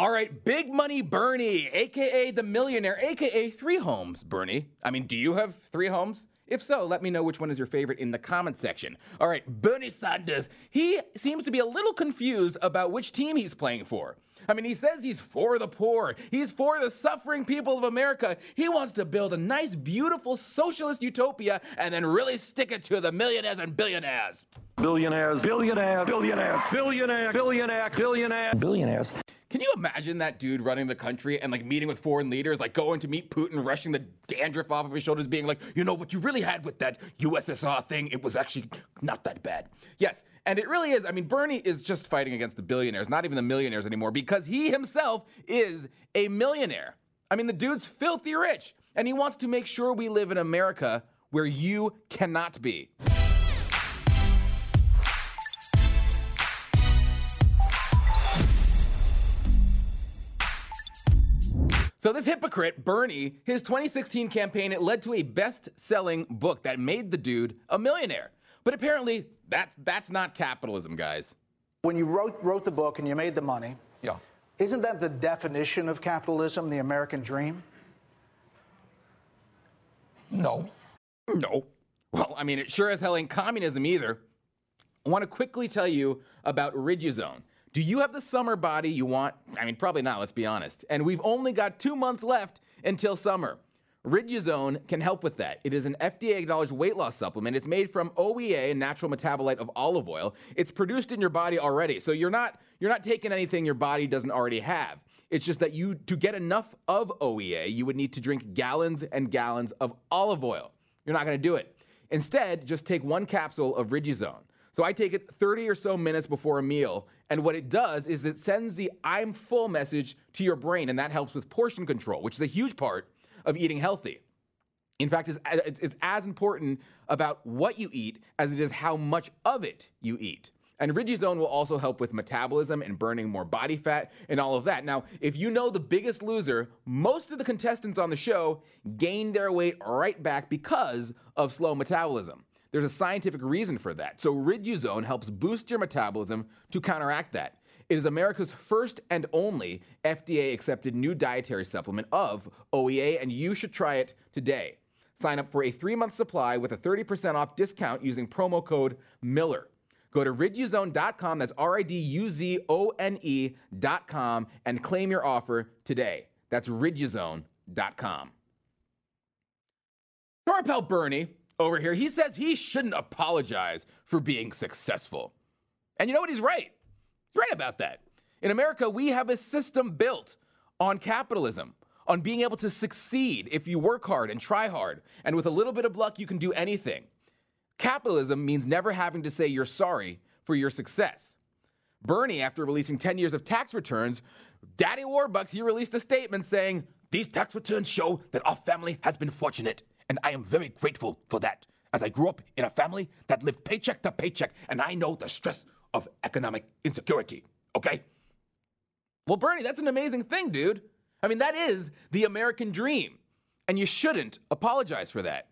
All right, Big Money Bernie, aka the millionaire, aka three homes, Bernie. I mean, do you have three homes? If so, let me know which one is your favorite in the comment section. All right, Bernie Sanders, he seems to be a little confused about which team he's playing for. I mean, he says he's for the poor, he's for the suffering people of America. He wants to build a nice, beautiful socialist utopia and then really stick it to the millionaires and billionaires. Billionaires, billionaires, billionaires, billionaire, billionaire, billionaire, billionaires. Can you imagine that dude running the country and like meeting with foreign leaders, like going to meet Putin, rushing the dandruff off of his shoulders, being like, you know what you really had with that USSR thing? It was actually not that bad. Yes, and it really is. I mean, Bernie is just fighting against the billionaires, not even the millionaires anymore, because he himself is a millionaire. I mean, the dude's filthy rich, and he wants to make sure we live in America where you cannot be. So this hypocrite, Bernie, his 2016 campaign, it led to a best-selling book that made the dude a millionaire. But apparently, that's that's not capitalism, guys. When you wrote wrote the book and you made the money, Yeah. isn't that the definition of capitalism, the American dream? No. No. Well, I mean, it sure as hell ain't communism either. I want to quickly tell you about Riduzone. Do you have the summer body you want? I mean, probably not, let's be honest. And we've only got two months left until summer. Riduzone can help with that. It is an FDA acknowledged weight loss supplement. It's made from OEA, a natural metabolite of olive oil. It's produced in your body already. So you're not you're not taking anything your body doesn't already have. It's just that you to get enough of OEA, you would need to drink gallons and gallons of olive oil. You're not going to do it. Instead, just take one capsule of Riduzone. So I take it 30 or so minutes before a meal, and what it does is it sends the I'm full message to your brain, and that helps with portion control, which is a huge part of eating healthy. In fact, it's, it's, as important about what you eat as it is how much of it you eat. And Riduzone will also help with metabolism and burning more body fat and all of that. Now, if you know the biggest loser, most of the contestants on the show gain their weight right back because of slow metabolism. There's a scientific reason for that. So Riduzone helps boost your metabolism to counteract that. It is America's first and only FDA accepted new dietary supplement of OEA, and you should try it today. Sign up for a three month supply with a 30% off discount using promo code Miller. Go to riduzone.com, that's R I D U Z O N E.com, and claim your offer today. That's riduzone.com. Our Bernie over here, he says he shouldn't apologize for being successful. And you know what? He's right. He's right about that. In America, we have a system built on capitalism, on being able to succeed if you work hard and try hard. And with a little bit of luck, you can do anything. Capitalism means never having to say you're sorry for your success. Bernie, after releasing 10 years of tax returns, Daddy Warbucks, he released a statement saying, These tax returns show that our family has been fortunate, and I am very grateful for that, as I grew up in a family that lived paycheck to paycheck, and I know the stress of economic insecurity, okay? Well, Bernie, that's an amazing thing, dude. I mean, that is the American dream, and you shouldn't apologize for that.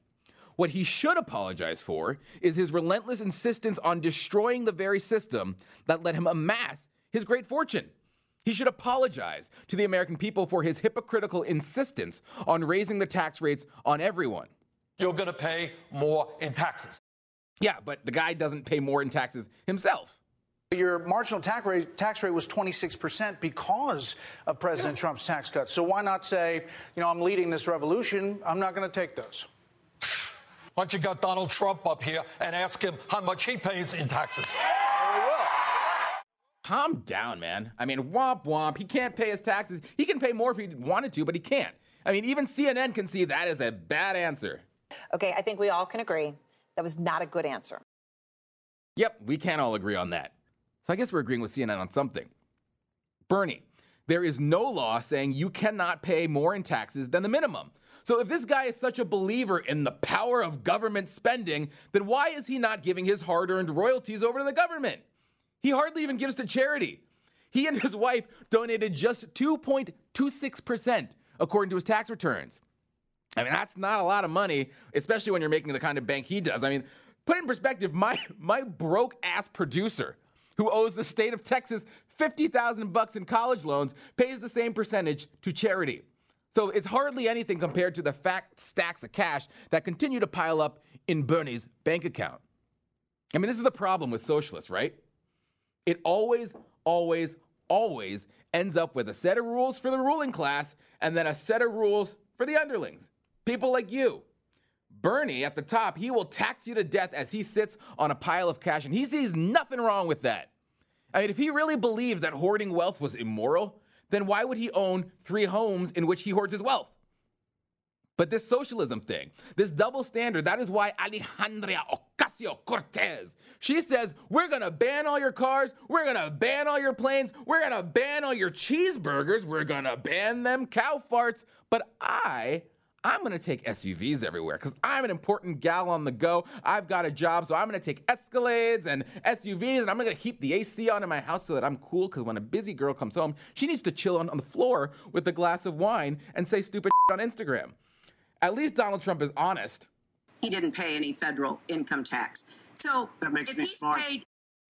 What he should apologize for is his relentless insistence on destroying the very system that let him amass his great fortune. He should apologize to the American people for his hypocritical insistence on raising the tax rates on everyone. You're going to pay more in taxes. Yeah, but the guy doesn't pay more in taxes himself. Your marginal tax rate, tax rate was 26% because of President Trump's tax cuts. So why not say, you know, I'm leading this revolution, I'm not going to take those? Why don't you get Donald Trump up here and ask him how much he pays in taxes? Calm down, man. I mean, womp womp. He can't pay his taxes. He can pay more if he wanted to, but he can't. I mean, even CNN can see that is a bad answer. Okay, I think we all can agree that was not a good answer. Yep, we can all agree on that. So I guess we're agreeing with CNN on something. Bernie, there is no law saying you cannot pay more in taxes than the minimum. So if this guy is such a believer in the power of government spending, then why is he not giving his hard earned royalties over to the government? He hardly even gives to charity. He and his wife donated just 2.26%, according to his tax returns. I mean, that's not a lot of money, especially when you're making the kind of bank he does. I mean, put in perspective, my, my broke ass producer who owes the state of Texas 50,000 bucks in college loans pays the same percentage to charity. So it's hardly anything compared to the fat stacks of cash that continue to pile up in Bernie's bank account. I mean, this is the problem with socialists, right? It always, always, always ends up with a set of rules for the ruling class and then a set of rules for the underlings, people like you. Bernie at the top, he will tax you to death as he sits on a pile of cash, and he sees nothing wrong with that. I mean, if he really believed that hoarding wealth was immoral, then why would he own three homes in which he hoards his wealth? But this socialism thing, this double standard, that is why Alexandria Ocasio Cortez, she says, we're gonna ban all your cars, we're gonna ban all your planes, we're gonna ban all your cheeseburgers, we're gonna ban them cow farts. But I I'm gonna take SUVs everywhere because I'm an important gal on the go. I've got a job, so I'm gonna take Escalades and SUVs, and I'm gonna keep the AC on in my house so that I'm cool. Because when a busy girl comes home, she needs to chill on, on the floor with a glass of wine and say stupid on Instagram. At least Donald Trump is honest. He didn't pay any federal income tax, so that makes if me he's smart. paid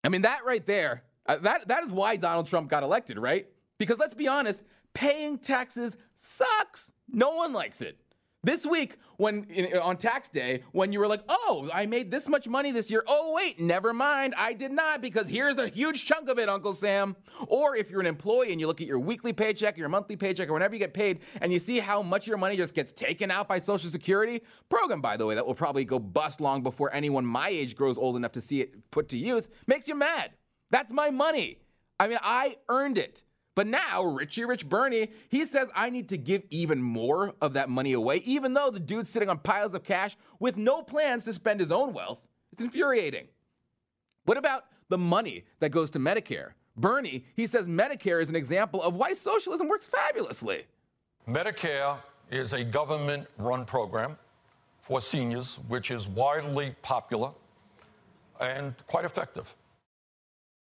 I mean, that right there, uh, that, that is why Donald Trump got elected, right? Because let's be honest, paying taxes sucks. No one likes it. This week, when on tax day, when you were like, "Oh, I made this much money this year," oh wait, never mind, I did not because here's a huge chunk of it, Uncle Sam. Or if you're an employee and you look at your weekly paycheck, your monthly paycheck, or whenever you get paid, and you see how much of your money just gets taken out by Social Security, program by the way that will probably go bust long before anyone my age grows old enough to see it put to use, makes you mad. That's my money. I mean, I earned it. But now, Richie Rich Bernie, he says I need to give even more of that money away, even though the dude's sitting on piles of cash with no plans to spend his own wealth. It's infuriating. What about the money that goes to Medicare? Bernie, he says Medicare is an example of why socialism works fabulously. Medicare is a government run program for seniors, which is widely popular and quite effective.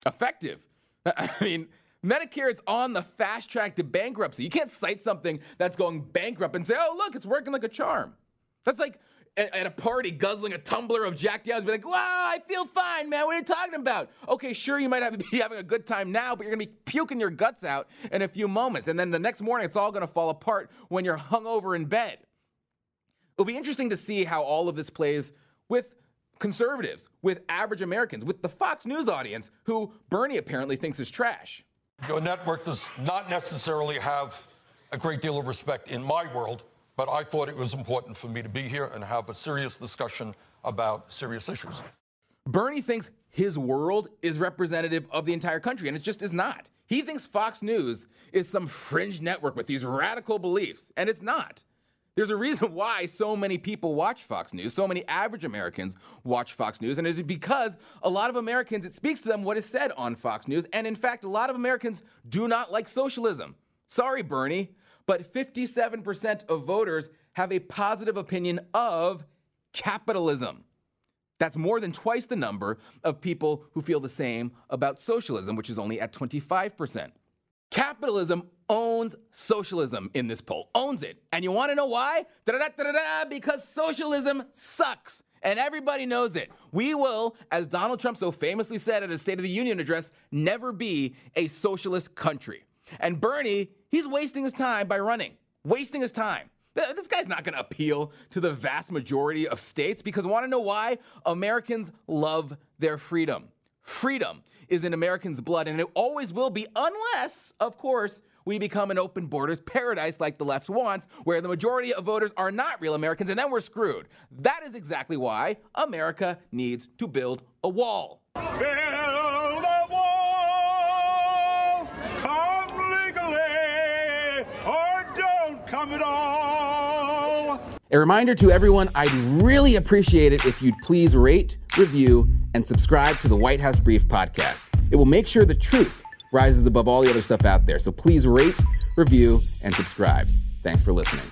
Effective. I mean, Medicare is on the fast track to bankruptcy. You can't cite something that's going bankrupt and say, oh, look, it's working like a charm. That's like at, a party guzzling a tumbler of Jack Daniels, be like, wow, I feel fine, man. What are you talking about? Okay, sure, you might have be having a good time now, but you're gonna be puking your guts out in a few moments. And then the next morning, it's all gonna fall apart when you're hungover in bed. It'll be interesting to see how all of this plays with conservatives, with average Americans, with the Fox News audience, who Bernie apparently thinks is trash. Your network does not necessarily have a great deal of respect in my world, but I thought it was important for me to be here and have a serious discussion about serious issues. Bernie thinks his world is representative of the entire country, and it just is not. He thinks Fox News is some fringe network with these radical beliefs, and it's not. There's a reason why so many people watch Fox News, so many average Americans watch Fox News, and it's because a lot of Americans, it speaks to them what is said on Fox News, and in fact, a lot of Americans do not like socialism. Sorry, Bernie, but 57% of voters have a positive opinion of capitalism. That's more than twice the number of people who feel the same about socialism, which is only at 25%. Capitalism owns socialism in this poll, owns it. And you want to know why? Da-da-da-da-da, because socialism sucks. And everybody knows it. We will, as Donald Trump so famously said at his State of the Union address, never be a socialist country. And Bernie, he's wasting his time by running, wasting his time. This guy's not going to appeal to the vast majority of states because want to know why? Americans love their freedom. Freedom is in Americans' blood, and it always will be, unless, of course, we become an open borders paradise like the left wants, where the majority of voters are not real Americans, and then we're screwed. That is exactly why America needs to build a wall. Build a wall, come legally, or don't come at all. A reminder to everyone I'd really appreciate it if you'd please rate, review, and subscribe to the White House Brief podcast. It will make sure the truth rises above all the other stuff out there. So please rate, review, and subscribe. Thanks for listening.